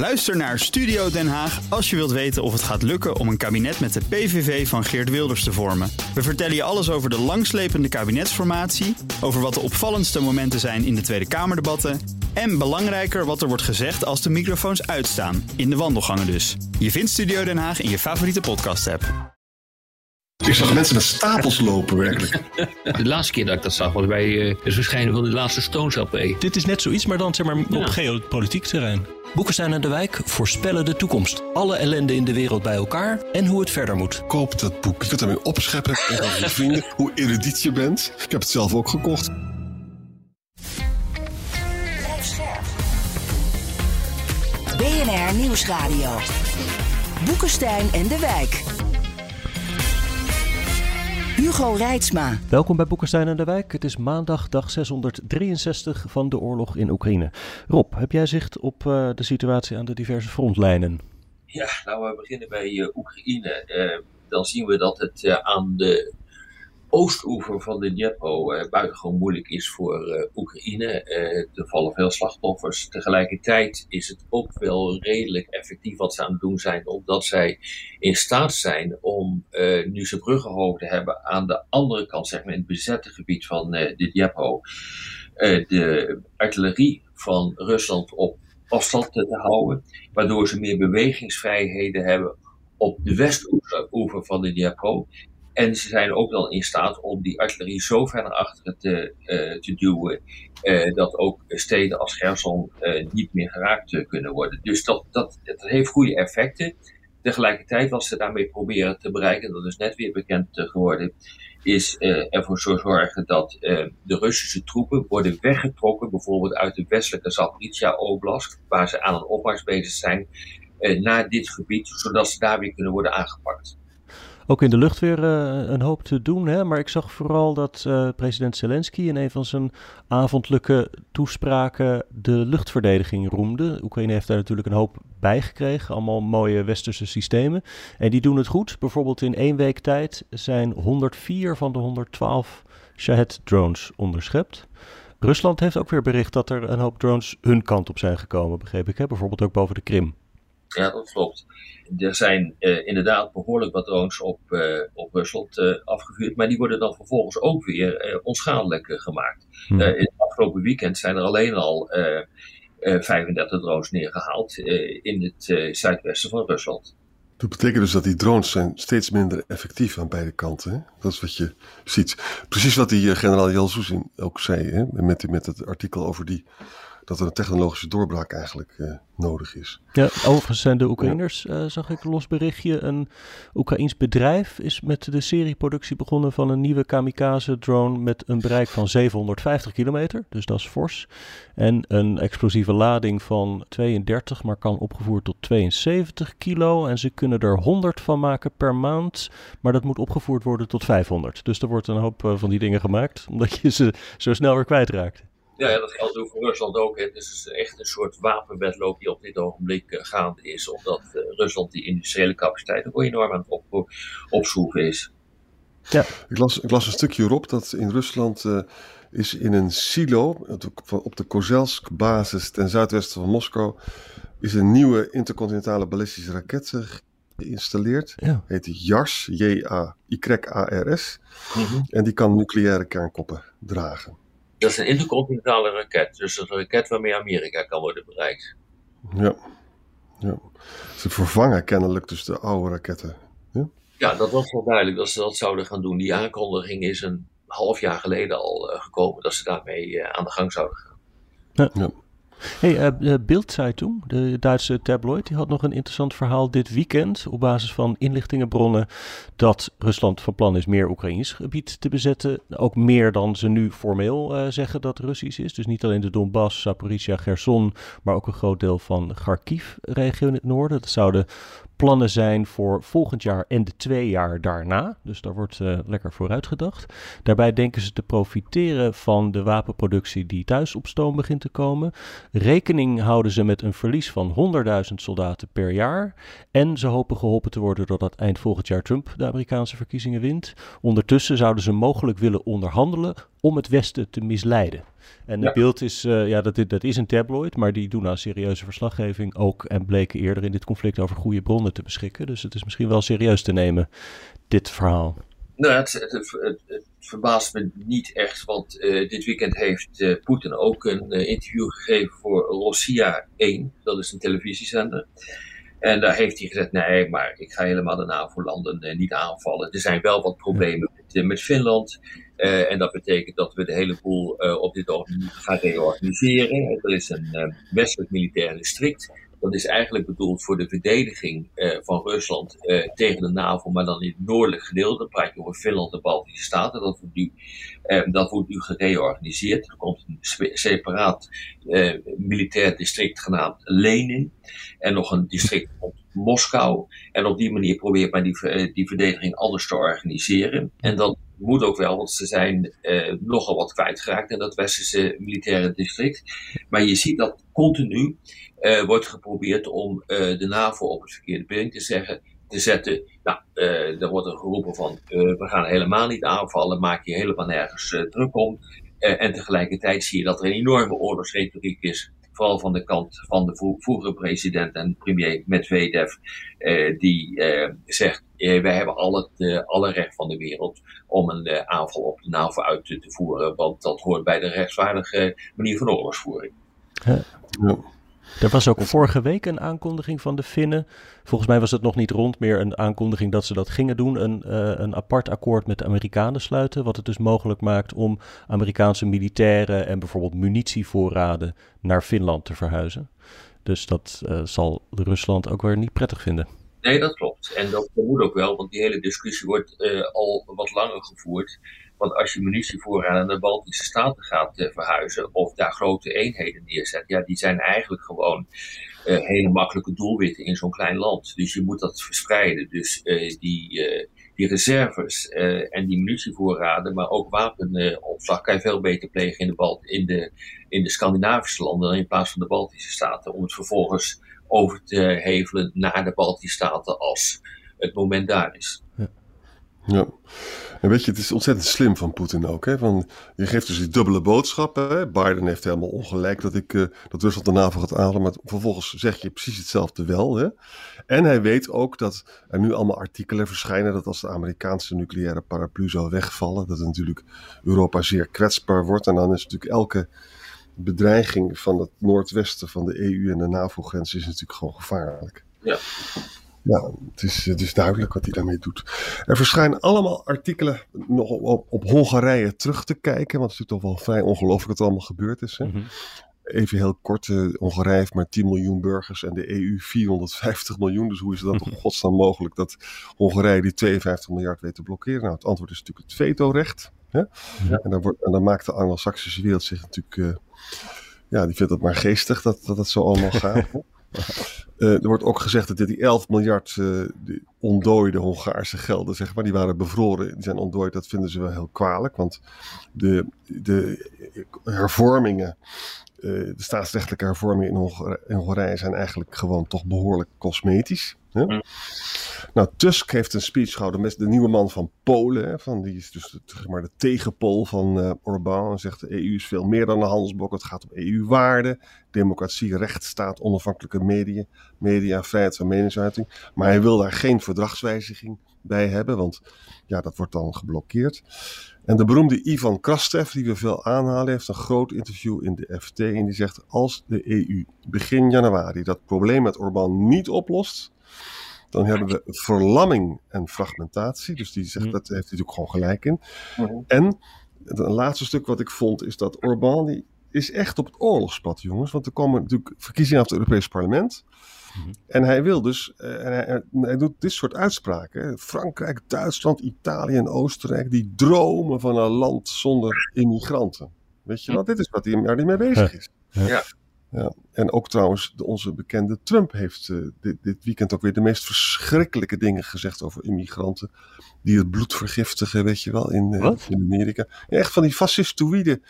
Luister naar Studio Den Haag als je wilt weten of het gaat lukken om een kabinet met de PVV van Geert Wilders te vormen. We vertellen je alles over de langslepende kabinetsformatie, over wat de opvallendste momenten zijn in de Tweede Kamerdebatten en belangrijker wat er wordt gezegd als de microfoons uitstaan, in de wandelgangen dus. Je vindt Studio Den Haag in je favoriete podcast-app. Ik zag mensen met stapels lopen, werkelijk. De laatste keer dat ik dat zag was bij uh, het verschijnen van de laatste Stones LP. Dit is net zoiets, maar dan zeg maar op geopolitiek terrein. Boekenstein en de Wijk voorspellen de toekomst. Alle ellende in de wereld bij elkaar en hoe het verder moet. Koop dat boek. Je kunt ermee opscheppen en aan je vrienden hoe erudiet je bent. Ik heb het zelf ook gekocht. BNR Nieuwsradio. Boekenstein en de Wijk. Hugo Reitsma. Welkom bij Boekenstein en de Wijk. Het is maandag, dag 663 van de oorlog in Oekraïne. Rob, heb jij zicht op uh, de situatie aan de diverse frontlijnen? Ja, nou we beginnen bij uh, Oekraïne. Uh, dan zien we dat het aan de oostoever van de Dnieper uh, buitengewoon moeilijk is voor uh, Oekraïne. Uh, er vallen veel slachtoffers. Tegelijkertijd is het ook wel redelijk effectief wat ze aan het doen zijn, omdat zij in staat zijn om, nu ze bruggenhoofden hebben, aan de andere kant, zeg maar in het bezette gebied van de Dnieper, de artillerie van Rusland op afstand te houden, waardoor ze meer bewegingsvrijheden hebben op de westoever van de Dnieper. En ze zijn ook dan in staat om die artillerie zo ver naar achteren te, uh, te duwen, uh, dat ook steden als Gerson niet meer geraakt kunnen worden. Dus dat, dat, dat heeft goede effecten. Tegelijkertijd, wat ze daarmee proberen te bereiken, dat is net weer bekend geworden, is ervoor zorgen dat de Russische troepen worden weggetrokken, bijvoorbeeld uit de westelijke Zaporizhia-oblast, waar ze aan een opmars bezig zijn, naar dit gebied, zodat ze daar weer kunnen worden aangepakt ook in de lucht weer uh, een hoop te doen. Hè? Maar ik zag vooral dat uh, president Zelensky in een van zijn avondelijke toespraken de luchtverdediging roemde. Oekraïne heeft daar natuurlijk een hoop bij gekregen. Allemaal mooie westerse systemen. En die doen het goed. Bijvoorbeeld in één week tijd zijn 104 van de 112 Shahed-drones onderschept. Rusland heeft ook weer bericht dat er een hoop drones hun kant op zijn gekomen, begreep ik. Hè? Bijvoorbeeld ook boven de Krim. Ja, dat klopt. Er zijn uh, inderdaad behoorlijk wat drones op, uh, op Rusland uh, afgevuurd, maar die worden dan vervolgens ook weer onschadelijk gemaakt. Hmm. in het afgelopen weekend zijn er alleen al 35 drones neergehaald in het zuidwesten van Rusland. Dat betekent dus dat die drones zijn steeds minder effectief aan beide kanten. Hè? Dat is wat je ziet. Precies wat die generaal Jelzuzin ook zei, hè? Met, met het artikel over die dat er een technologische doorbraak eigenlijk uh, nodig is. Ja, overigens zijn de Oekraïners, uh, zag ik een los berichtje. Een Oekraïns bedrijf is met de serieproductie begonnen van een nieuwe kamikaze-drone met een bereik van 750 kilometer. Dus dat is fors. En een explosieve lading van 32, maar kan opgevoerd tot 72 kilo. En ze kunnen er 100 van maken per maand, maar dat moet opgevoerd worden tot 500. Dus er wordt een hoop van die dingen gemaakt, omdat je ze zo snel weer kwijtraakt. Ja, dat geldt ook voor Rusland ook. Hè. Het is echt een soort wapenwedloop die op dit ogenblik uh, gaande is. Omdat uh, Rusland die industriële capaciteit ook enorm aan het op, opschroeven is. Ja. Ik, las, ik las een stukje erop dat in Rusland uh, is in een silo op de Kozelsk-basis ten zuidwesten van Moskou is een nieuwe intercontinentale ballistische raket geïnstalleerd. Ja. Heet JARS, J-A-Y-A-R-S. Mm -hmm. En die kan nucleaire kernkoppen dragen. Dat is een intercontinentale raket. Dus een raket waarmee Amerika kan worden bereikt. Ja. ja. Ze vervangen kennelijk dus de oude raketten. Ja, ja dat was wel duidelijk dat ze dat zouden gaan doen. Die aankondiging is een half jaar geleden al uh, gekomen dat ze daarmee uh, aan de gang zouden gaan. Ja. ja. Hey, uh, Bild-Zeitung, de Duitse tabloid, die had nog een interessant verhaal dit weekend op basis van inlichtingenbronnen dat Rusland van plan is meer Oekraïns gebied te bezetten. Ook meer dan ze nu formeel uh, zeggen dat Russisch is. Dus niet alleen de Donbass, Zaporizhia, Gerson, maar ook een groot deel van Kharkiv-regio in het noorden. Dat zouden plannen zijn voor volgend jaar en de twee jaar daarna. Dus daar wordt uh, lekker vooruit gedacht. Daarbij denken ze te profiteren van de wapenproductie die thuis op stoom begint te komen. Rekening houden ze met een verlies van 100.000 soldaten per jaar. En ze hopen geholpen te worden doordat eind volgend jaar Trump de Amerikaanse verkiezingen wint. Ondertussen zouden ze mogelijk willen onderhandelen om het Westen te misleiden. En het beeld is, uh, ja, dat, dat is een tabloid, maar die doen aan serieuze verslaggeving ook en bleken eerder in dit conflict over goede bronnen te beschikken. Dus het is misschien wel serieus te nemen, dit verhaal. Nou, het, het, het, verbaast me niet echt, want uh, dit weekend heeft uh, Poetin ook een interview gegeven voor Rossiya 1, dat is een televisiezender. En daar heeft hij gezegd: nee, maar ik ga helemaal de NAVO-landen uh, niet aanvallen. Er zijn wel wat problemen met, met Finland. Uh, en dat betekent dat we de hele boel uh, op dit ogenblik gaan reorganiseren. Er is een westelijk militair district. Dat is eigenlijk bedoeld voor de verdediging van Rusland tegen de NAVO, maar dan in het noordelijk gedeelte. Dan praat je over Finland en Baltische Staten. Dat wordt nu, dat wordt nu gereorganiseerd. Er komt een separaat militair district genaamd Lenin. En nog een district op Moskou. En op die manier probeert men die, die verdediging anders te organiseren. En dat moet ook wel, want ze zijn uh, nogal wat kwijtgeraakt in dat westerse militaire district. Maar je ziet dat continu uh, wordt geprobeerd om uh, de NAVO op het verkeerde been te, te zetten. Nou, er wordt er geroepen van we gaan helemaal niet aanvallen, maak je helemaal nergens druk om. en tegelijkertijd zie je dat er een enorme oorlogsretoriek is vooral van de kant van de vroegere president en premier Medvedev, eh, die eh, zegt: eh, wij hebben al het, alle recht van de wereld om een eh, aanval op de NAVO uit te, te, voeren, want dat hoort bij de rechtswaardige manier van oorlogsvoering. Ja. Er was ook vorige week een aankondiging van de Finnen. Volgens mij was het nog niet rond, meer een aankondiging dat ze dat gingen doen. Een, uh, een apart akkoord met de Amerikanen sluiten. Wat het dus mogelijk maakt om Amerikaanse militairen en bijvoorbeeld munitievoorraden naar Finland te verhuizen. Dus dat uh, zal Rusland ook weer niet prettig vinden. Nee, dat klopt. En dat moet ook wel, want die hele discussie wordt uh, al wat langer gevoerd. Want als je munitievoorraden naar de Baltische Staten gaat uh, verhuizen of daar grote eenheden neerzet, ja, die zijn eigenlijk gewoon uh, hele makkelijke doelwitten in zo'n klein land. Dus je moet dat verspreiden. Dus uh, die, die reserves en die munitievoorraden, maar ook wapenopslag kan je veel beter plegen in de, in, de, in de Scandinavische landen dan in plaats van de Baltische Staten. Om het vervolgens over te hevelen naar de Baltische Staten als het moment daar is. Ja. En weet je, het is ontzettend slim van Poetin ook. Hè? Van, je geeft dus die dubbele boodschappen. Hè? Biden heeft helemaal ongelijk dat, ik, uh, dat Rusland de NAVO gaat aanvallen. Maar vervolgens zeg je precies hetzelfde wel. Hè? En hij weet ook dat er nu allemaal artikelen verschijnen. Dat als de Amerikaanse nucleaire paraplu zou wegvallen. Dat natuurlijk Europa zeer kwetsbaar wordt. En dan is natuurlijk elke bedreiging van het noordwesten van de EU en de NAVO-grens is natuurlijk gewoon gevaarlijk. Ja. Ja, het is, het is duidelijk wat hij daarmee doet. Er verschijnen allemaal artikelen nog op, op Hongarije terug te kijken. Want het is natuurlijk toch wel vrij ongelooflijk wat er allemaal gebeurd is. Hè? Mm -hmm. Even heel kort, uh, Hongarije heeft maar 10 miljoen burgers en de EU 450 miljoen. Dus hoe is het dan toch godsnaam mogelijk dat Hongarije die 52 miljard weet te blokkeren? Nou, het antwoord is natuurlijk het vetorecht. Hè? Ja. En, dan wordt, en dan maakt de Anglo-Saxische wereld zich natuurlijk... Uh, ja, die vindt het maar geestig dat, dat het zo allemaal gaat. Uh, er wordt ook gezegd dat dit die 11 miljard uh, ontdooide Hongaarse gelden, zeg maar, die waren bevroren, die zijn ontdooid. Dat vinden ze wel heel kwalijk, want de, de hervormingen, uh, de staatsrechtelijke hervormingen in, Hongarije, in Hongarije zijn eigenlijk gewoon toch behoorlijk cosmetisch. Hè? Nou, Tusk heeft een speech gehouden met de nieuwe man van Polen. Hè, van, die is dus de, maar, de tegenpol van uh, Orbán. En zegt de EU is veel meer dan een handelsblok. Het gaat om EU-waarden, democratie, rechtsstaat, onafhankelijke media, media, vrijheid van meningsuiting. Maar hij wil daar geen verdragswijziging bij hebben, want ja, dat wordt dan geblokkeerd. En de beroemde Ivan Krastev, die we veel aanhalen, heeft een groot interview in de FT. En die zegt: Als de EU begin januari dat probleem met Orbán niet oplost dan hebben we verlamming en fragmentatie. Dus die zegt, dat heeft hij natuurlijk gewoon gelijk in. En het laatste stuk wat ik vond is dat Orbán die is echt op het oorlogspad, jongens. Want er komen natuurlijk verkiezingen af het Europees Parlement. En hij wil dus, uh, en hij, hij, doet dit soort uitspraken. Frankrijk, Duitsland, Italië en Oostenrijk, die dromen van een land zonder immigranten. Weet je wel, dit is wat hij, waar hij mee bezig is. Ja. Ja, en ook trouwens, de, onze bekende Trump heeft uh, dit, dit, weekend ook weer de meest verschrikkelijke dingen gezegd over immigranten. Die het bloed vergiftigen, weet je wel, in, uh, in Amerika. Ja, echt van die fascistoïde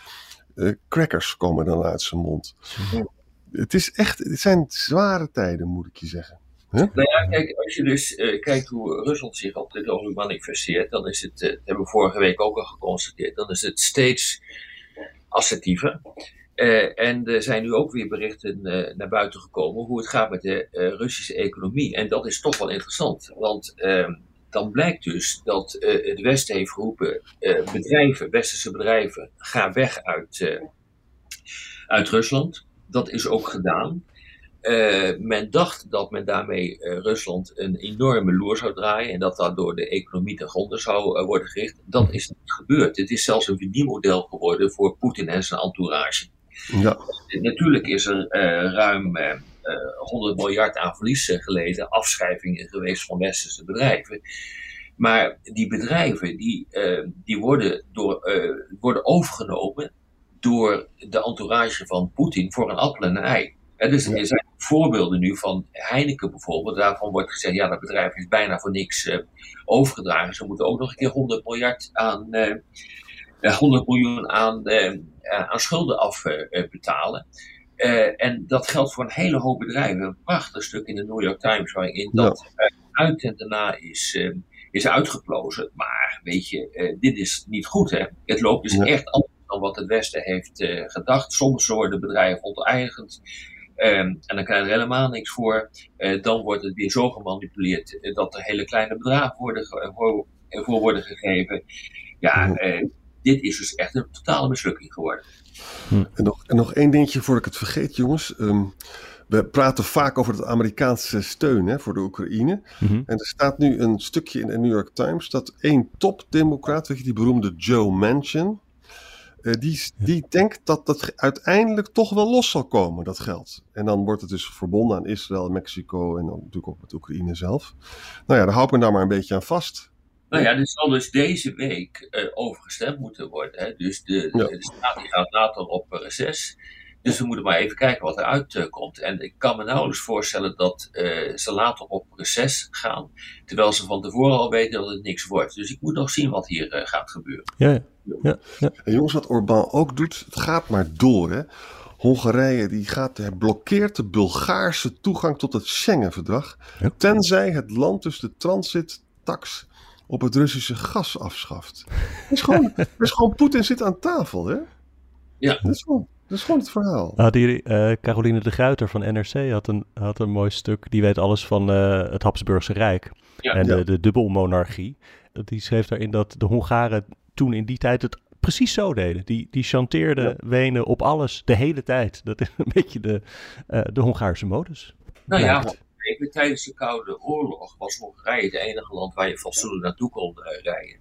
uh, crackers komen dan uit zijn mond. Ja. Het is echt, het zijn zware tijden, moet ik je zeggen. Nou ja, kijk, als je dus kijkt hoe Rusland zich op dit ogenblik manifesteert, dan is het, dat hebben we vorige week ook al geconstateerd, dan is het steeds assertiever. Uh, en er zijn nu ook weer berichten naar buiten gekomen hoe het gaat met de Russische economie. En dat is toch wel interessant, want ehm, dan blijkt dus dat het Westen heeft geroepen, bedrijven, westerse bedrijven, ga weg uit, uit Rusland. Dat is ook gedaan. Men dacht dat men daarmee Rusland een enorme loer zou draaien en dat daardoor de economie ten gronde zou worden gericht. Dat is niet gebeurd. Het is zelfs een verdienmodel geworden voor Poetin en zijn entourage. Ja. Natuurlijk is er ruim 100 miljard aan verlies geleden, afschrijvingen geweest van westerse bedrijven. Maar die bedrijven die, die worden, door, worden overgenomen door de entourage van Poetin voor een appel en een ei. dus er zijn voorbeelden nu van Heineken bijvoorbeeld. Daarvan wordt gezegd, ja, dat bedrijf is bijna voor niks uh, overgedragen. Ze moeten ook nog een keer 100 miljard aan, uh, eh, 100 miljoen aan, uh, aan schulden afbetalen. en dat geldt voor een hele hoop bedrijven. Een prachtig stuk in de New York Times waarin dat uit en daarna is, is uitgeplozen. Maar weet je, dit is niet goed hè. Het loopt dus echt anders dan wat het Westen heeft gedacht. Soms worden bedrijven onteigend. Um, en dan krijg je er helemaal niks voor. Uh, dan wordt het weer zo gemanipuleerd uh, dat er hele kleine bedragen worden voor, voor, worden gegeven. Ja, dit is dus echt een totale mislukking geworden. Hm. En, nog, en nog één dingetje voordat ik het vergeet, jongens. Um, we praten vaak over het Amerikaanse steun hè, voor de Oekraïne. Mm -hmm. En er staat nu een stukje in de New York Times dat één topdemocraat, weet je, die beroemde Joe Manchin, uh, die, die denkt dat dat uiteindelijk toch wel los zal komen, dat geld. En dan wordt het dus verbonden aan Israël, Mexico en dan natuurlijk ook met Oekraïne zelf. Nou ja, daar houdt men daar maar een beetje aan vast. Nou ja, er zal dus deze week uh, over gestemd moeten worden. Hè? Dus de, ja. de, de staat die gaat later op reces. Dus we moeten maar even kijken wat eruit uh, komt. En ik kan me nauwelijks voorstellen dat uh, ze later op reces gaan. Terwijl ze van tevoren al weten dat het niks wordt. Dus ik moet nog zien wat hier uh, gaat gebeuren. Ja, ja, ja. En jongens, wat Orbán ook doet, het gaat maar door. Hè? Hongarije die gaat, blokkeert de Bulgaarse toegang tot het Schengen-verdrag. Ja. Tenzij het land dus de transittax op het Russische gas afschaft. Dat is gewoon, is gewoon Poetin zit aan tafel, hè? Ja. Dat is gewoon... Dat is gewoon het verhaal. Nou, die, uh, Caroline de Gruiter van NRC had een, had een mooi stuk. Die weet alles van uh, het Habsburgse Rijk ja, en ja. de, de dubbelmonarchie. Die schreef daarin dat de Hongaren toen in die tijd het precies zo deden. Die, die chanteerden ja. Wenen op alles de hele tijd. Dat is een beetje de, uh, de Hongaarse modus. Nou ja, tijdens de Koude Oorlog was Hongarije het enige land waar je fatsoenlijk naartoe kon rijden.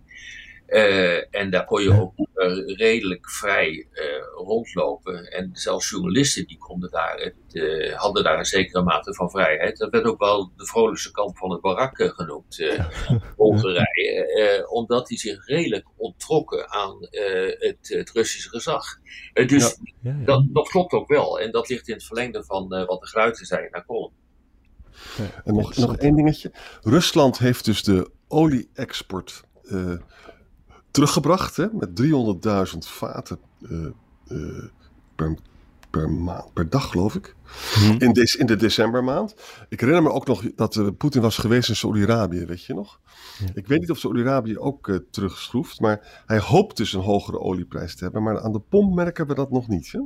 Uh, en daar kon je ook uh, redelijk vrij uh, rondlopen. En zelfs journalisten die konden daar het, hadden daar een zekere mate van vrijheid. Dat werd ook wel de vrolijkste kant van het barak genoemd, Hongarije. omdat die zich redelijk onttrokken aan het, het, Russische gezag. dus ja. Ja, ja. Dat, dat, klopt ook wel. En dat ligt in het verlengde van wat de Gruiten zei naar En nog, nog één dingetje. Rusland heeft dus de olie-export teruggebracht hè, met 300.000 vaten uh, uh, per, per, maand, per dag, geloof ik. Hmm. In, de, in de decembermaand. Ik herinner me ook nog dat Poetin was geweest in Saudi-Arabië, weet je nog? Ja. Ik weet niet of Saudi-Arabië ook terugschroeft, maar hij hoopt dus een hogere olieprijs te hebben. Maar aan de pomp merken we dat nog niet. Hè?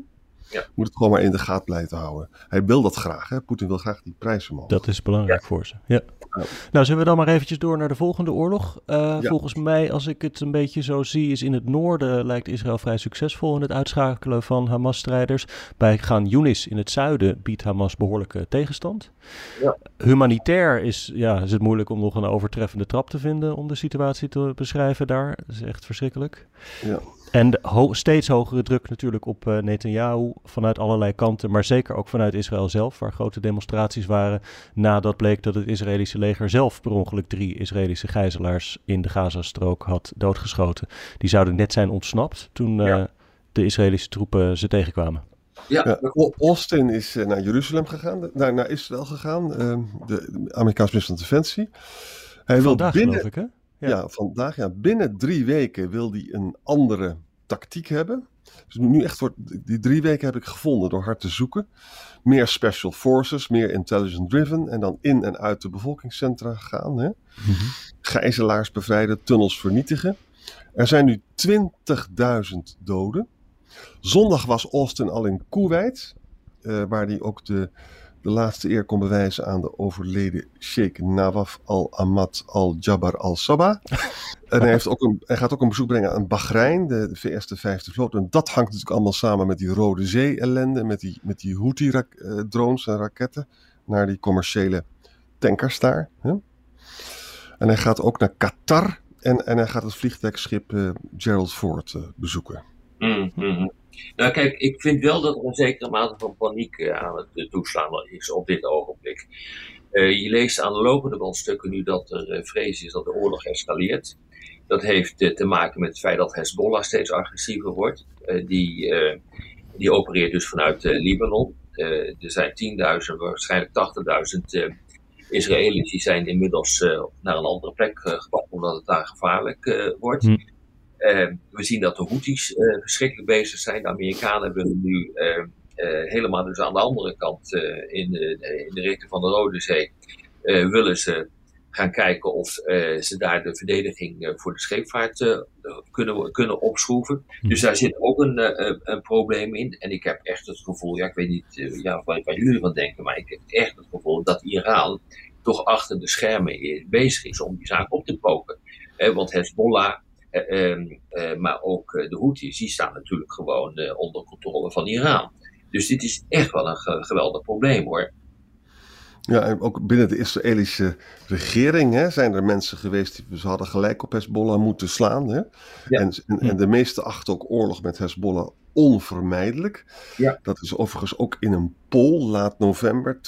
Ja. Moet het gewoon maar in de gaten blijven houden. Hij wil dat graag. Hè? Poetin wil graag die prijzen omhoog. Dat is belangrijk ja. voor ze. Ja. Nou, zullen we dan maar eventjes door naar de volgende oorlog? Uh, ja. Volgens mij, als ik het een beetje zo zie, is in het noorden lijkt Israël vrij succesvol in het uitschakelen van Hamas-strijders. Bij Gaan Yunis in het zuiden biedt Hamas behoorlijke tegenstand. Ja. Humanitair is, ja, is het moeilijk om nog een overtreffende trap te vinden om de situatie te beschrijven daar. Dat is echt verschrikkelijk. Ja. En ho steeds hogere druk natuurlijk op uh, Netanyahu vanuit allerlei kanten, maar zeker ook vanuit Israël zelf, waar grote demonstraties waren nadat bleek dat het Israëlische leger zelf per ongeluk drie Israëlische gijzelaars in de Gazastrook had doodgeschoten. Die zouden net zijn ontsnapt toen uh, ja. de Israëlische troepen ze tegenkwamen. Ja. Austin is naar Jeruzalem gegaan, naar, naar Israël gegaan, de Amerikaanse minister van Defensie. Hij wil binnen... geloof ik, hè? Ja. ja. vandaag. Ja, binnen drie weken wil hij een andere tactiek hebben. Dus nu echt wordt, die drie weken heb ik gevonden door hard te zoeken. Meer special forces, meer intelligent driven. En dan in en uit de bevolkingscentra gaan. Hè? Gijzelaars bevrijden, tunnels vernietigen. Er zijn nu 20.000 doden. Zondag was Austin al in Kuwait. eh, waar hij ook de, de laatste eer kon bewijzen aan de overleden Sheikh Nawaf al-Ahmad al-Jabbar al-Sabah. en hij, heeft ook een, hij gaat ook een bezoek brengen aan Bahrein, de, de VS de vijfde vloot. En dat hangt natuurlijk allemaal samen met die Rode Zee-ellende, met die, met die Houthi-drones en raketten naar die commerciële tankers daar. Hè? En hij gaat ook naar Qatar en, en hij gaat het vliegtuigschip eh, Gerald Ford eh, bezoeken. Mm, mm. Nou kijk, ik vind wel dat er een zekere mate van paniek eh, aan het eh, toeslaan is op dit ogenblik. Eh, je leest aan de lopende band stukken nu dat er vrees is dat de oorlog escaleert. Dat heeft te maken met het feit dat Hezbollah steeds agressiever wordt. Die, die opereert dus vanuit Libanon. Er zijn 10.000, waarschijnlijk 80.000 eh, Israëli's die zijn inmiddels naar een andere plek gebracht omdat het daar gevaarlijk wordt. Hm. Eh, we zien dat de Houthis eh, verschrikkelijk bezig zijn. De Amerikanen willen nu eh, eh, helemaal dus aan de andere kant, eh, in, de, in de richting van de Rode Zee, willen ze gaan kijken of ze daar de verdediging voor de scheepvaart kunnen, kunnen opschroeven. Dus daar zit ook een, een- probleem in. En ik heb echt het gevoel, ja, ik weet niet ja, waar, waar jullie van denken, maar ik heb echt het gevoel dat Iran toch achter de schermen bezig is om die zaak op te poken. Eh, want Hezbollah ehm, maar ook eh, de Houthis, die staan natuurlijk gewoon eh, onder controle van Iran. Dus dit is echt wel een ge- geweldig probleem hoor. Ja, en ook binnen de Israëlische regering hè, zijn er mensen geweest die ze hadden gelijk op Hezbollah moeten slaan. Hè? Ja. En, en, en de meesten achten ook oorlog met Hezbollah onvermijdelijk. Ja. Dat is overigens ook in een poll laat november. 52%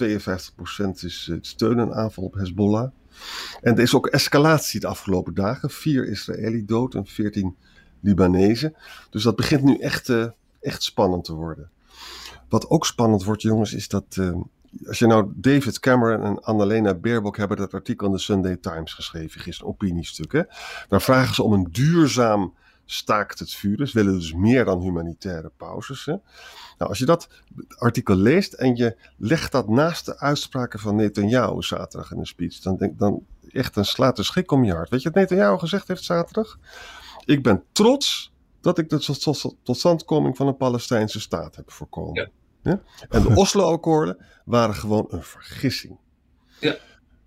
is eh, steun en aanval op Hezbollah. En er is ook escalatie de afgelopen dagen. Vier Israëli dood en 14 Libanezen. Dus dat begint nu echt, eh, echt spannend te worden. Wat ook spannend wordt, jongens, is dat eh, als je nou David Cameron en Annalena Baerbock hebben dat artikel in de Sunday Times geschreven, gisteren opiniestuk. Hè? Daar vragen ze om een duurzaam staakt het vuren. Ze willen dus meer dan humanitaire pauzes. Hè? Nou, als je dat artikel leest en je legt dat naast de uitspraken van Netanyahu zaterdag in een speech, dan denk dan echt, dan slaat de schrik om je hart. Weet je wat Netanyahu gezegd heeft zaterdag? Ik ben trots dat ik de tot- tot- totstandkoming van een Palestijnse staat heb voorkomen. Ja. Ja? En de Oslo-akkoorden waren gewoon een vergissing. Ja.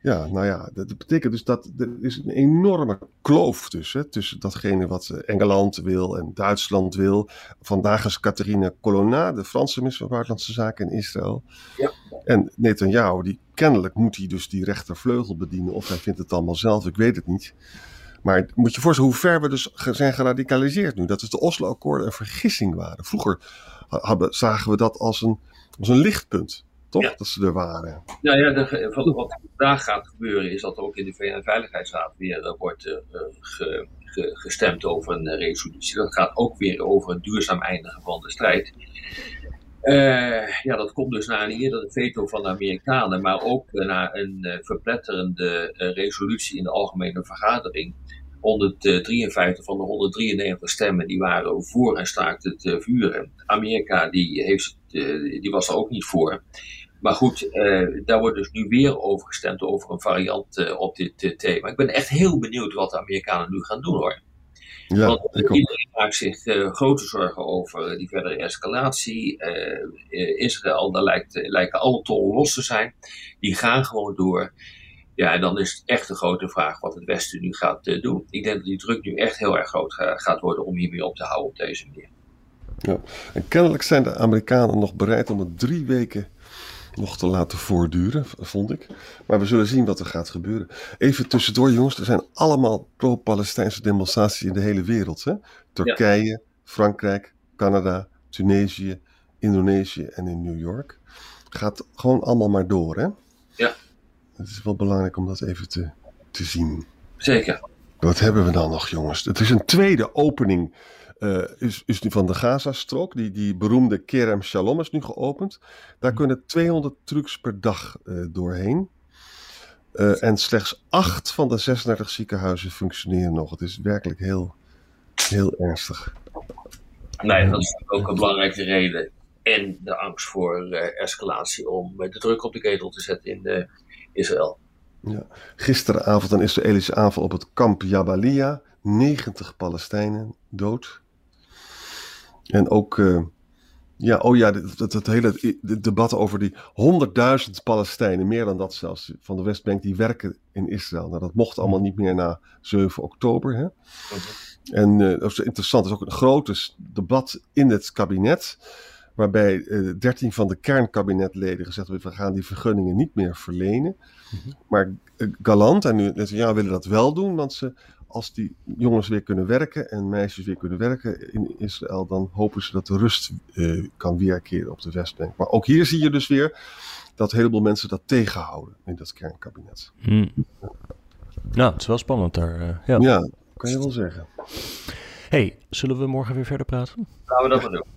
Ja, nou ja, dat betekent dus dat er is een enorme kloof tussen. Tussen datgene wat eh, Engeland wil en Duitsland wil. Vandaag is Catherine Colonna, de Franse minister van Buitenlandse Zaken in Israël. Ja. En Netanyahu, die kennelijk moet hij dus die rechtervleugel bedienen. Of hij vindt het allemaal zelf, ik weet het niet. Maar moet je voorstellen hoe ver we dus zijn geradicaliseerd nu. Dat is de Oslo-akkoorden een vergissing waren. Vroeger ha- hadden, zagen we dat als een, als een lichtpunt. Toch? Ja. Dat ze er waren. Nou ja, de, wat, wat vandaag gaat gebeuren is dat er ook in de VN-veiligheidsraad weer eh, wordt eh, ge- ge- gestemd over een eh, resolutie. Dat gaat ook weer over een duurzaam eindigen van de strijd. Eh, ja, dat komt dus na een eerdere veto van de Amerikanen, maar ook eh, na een eh, verpletterende eh, resolutie in de Algemene Vergadering. 153 van de 193 stemmen die waren voor en staakt het eh, vuren. Amerika die heeft, eh, die was er ook niet voor. Maar goed, eh, daar wordt dus nu weer over gestemd over een variant eh, op dit eh, thema. Ik ben echt heel benieuwd wat de Amerikanen nu gaan doen hoor. Ja, Want iedereen maakt zich grote zorgen over die verdere escalatie. Israël, daar lijkt, lijken alle tollen los te zijn. Die gaan gewoon door. Ja, en dan is het echt de grote vraag wat het Westen nu gaat eh, doen. Ik denk dat die druk nu echt heel erg groot ga- gaat worden om hiermee op te houden op deze manier. En kennelijk zijn de Amerikanen nog bereid om het drie weken nog te laten voortduren, vond ik. Maar we zullen zien wat er gaat gebeuren. Even tussendoor, jongens. Er zijn allemaal pro-Palestijnse demonstraties in de hele wereld. Hè? Turkije, Frankrijk, Canada, Tunesië, Indonesië en in New York. Gaat gewoon allemaal maar door, hè? Ja. Het is wel belangrijk om dat even te, te zien. Zeker. Wat hebben we dan nog, jongens? Het is een tweede opening. eh, is, is nu van de Gazastrook. Die, die beroemde Kerem Shalom is nu geopend. Daar kunnen 200 trucks per dag eh, doorheen. Eh, en slechts acht van de 36 ziekenhuizen functioneren nog. Het is werkelijk heel, heel ernstig. Nee, dat is ook een belangrijke reden. En de angst voor escalatie om de druk op de ketel te zetten in Israël. Ja. Gisteravond een Israëlische aanval op het kamp Jabalia. 90 Palestijnen dood. En ook, uh, ja, oh ja, het, hele debat over die 100.000 Palestijnen, meer dan dat zelfs, van de Westbank, die werken in Israël. Nou, dat mocht allemaal niet meer na 7 oktober. Hè? En uh, dat is interessant, er is ook een groot debat in het kabinet waarbij uh, 13 van de kernkabinetleden gezegd hebben: we gaan die vergunningen niet meer verlenen. Mhm. Maar uh, Galant en nu ja, willen dat wel doen, want ze, als die jongens weer kunnen werken en meisjes weer kunnen werken in Israël, dan hopen ze dat de rust uh, kan weerkeren op de Westbank. Maar ook hier zie je dus weer dat een heleboel mensen dat tegenhouden in dat kernkabinet. Nou, het is wel spannend daar. Uh, ja. ja, kan je wel zeggen. hey, zullen we morgen weer verder praten? Laten we dat maar doen.